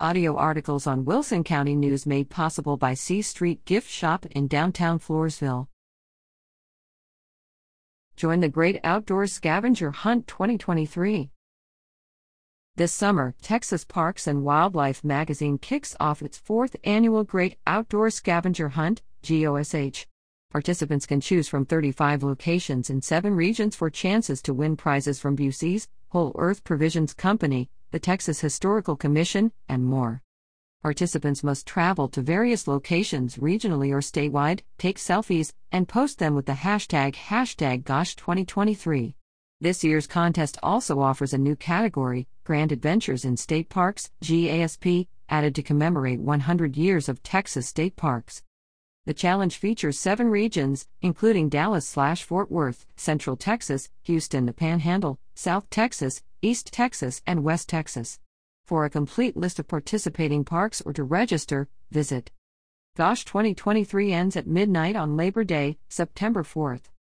Audio articles on Wilson County News made possible by C Street Gift Shop in downtown Floresville. Join the Great Outdoor Scavenger Hunt 2023. This summer, Texas Parks and Wildlife magazine kicks off its fourth annual Great Outdoor Scavenger Hunt, GOSH. Participants can choose from 35 locations in seven regions for chances to win prizes from Buc-ee's, Whole Earth Provisions Company, the Texas Historical Commission, and more. Participants must travel to various locations regionally or statewide, take selfies, and post them with the hashtag hashtag GOSH2023. This year's contest also offers a new category, Grand Adventures in State Parks, GASP, added to commemorate 100 years of Texas state parks. The challenge features seven regions, including Dallas slash Fort Worth, Central Texas, Houston, the Panhandle, South Texas, East Texas, and West Texas. For a complete list of participating parks or to register, visit. Gosh 2023 ends at midnight on Labor Day, September 4th.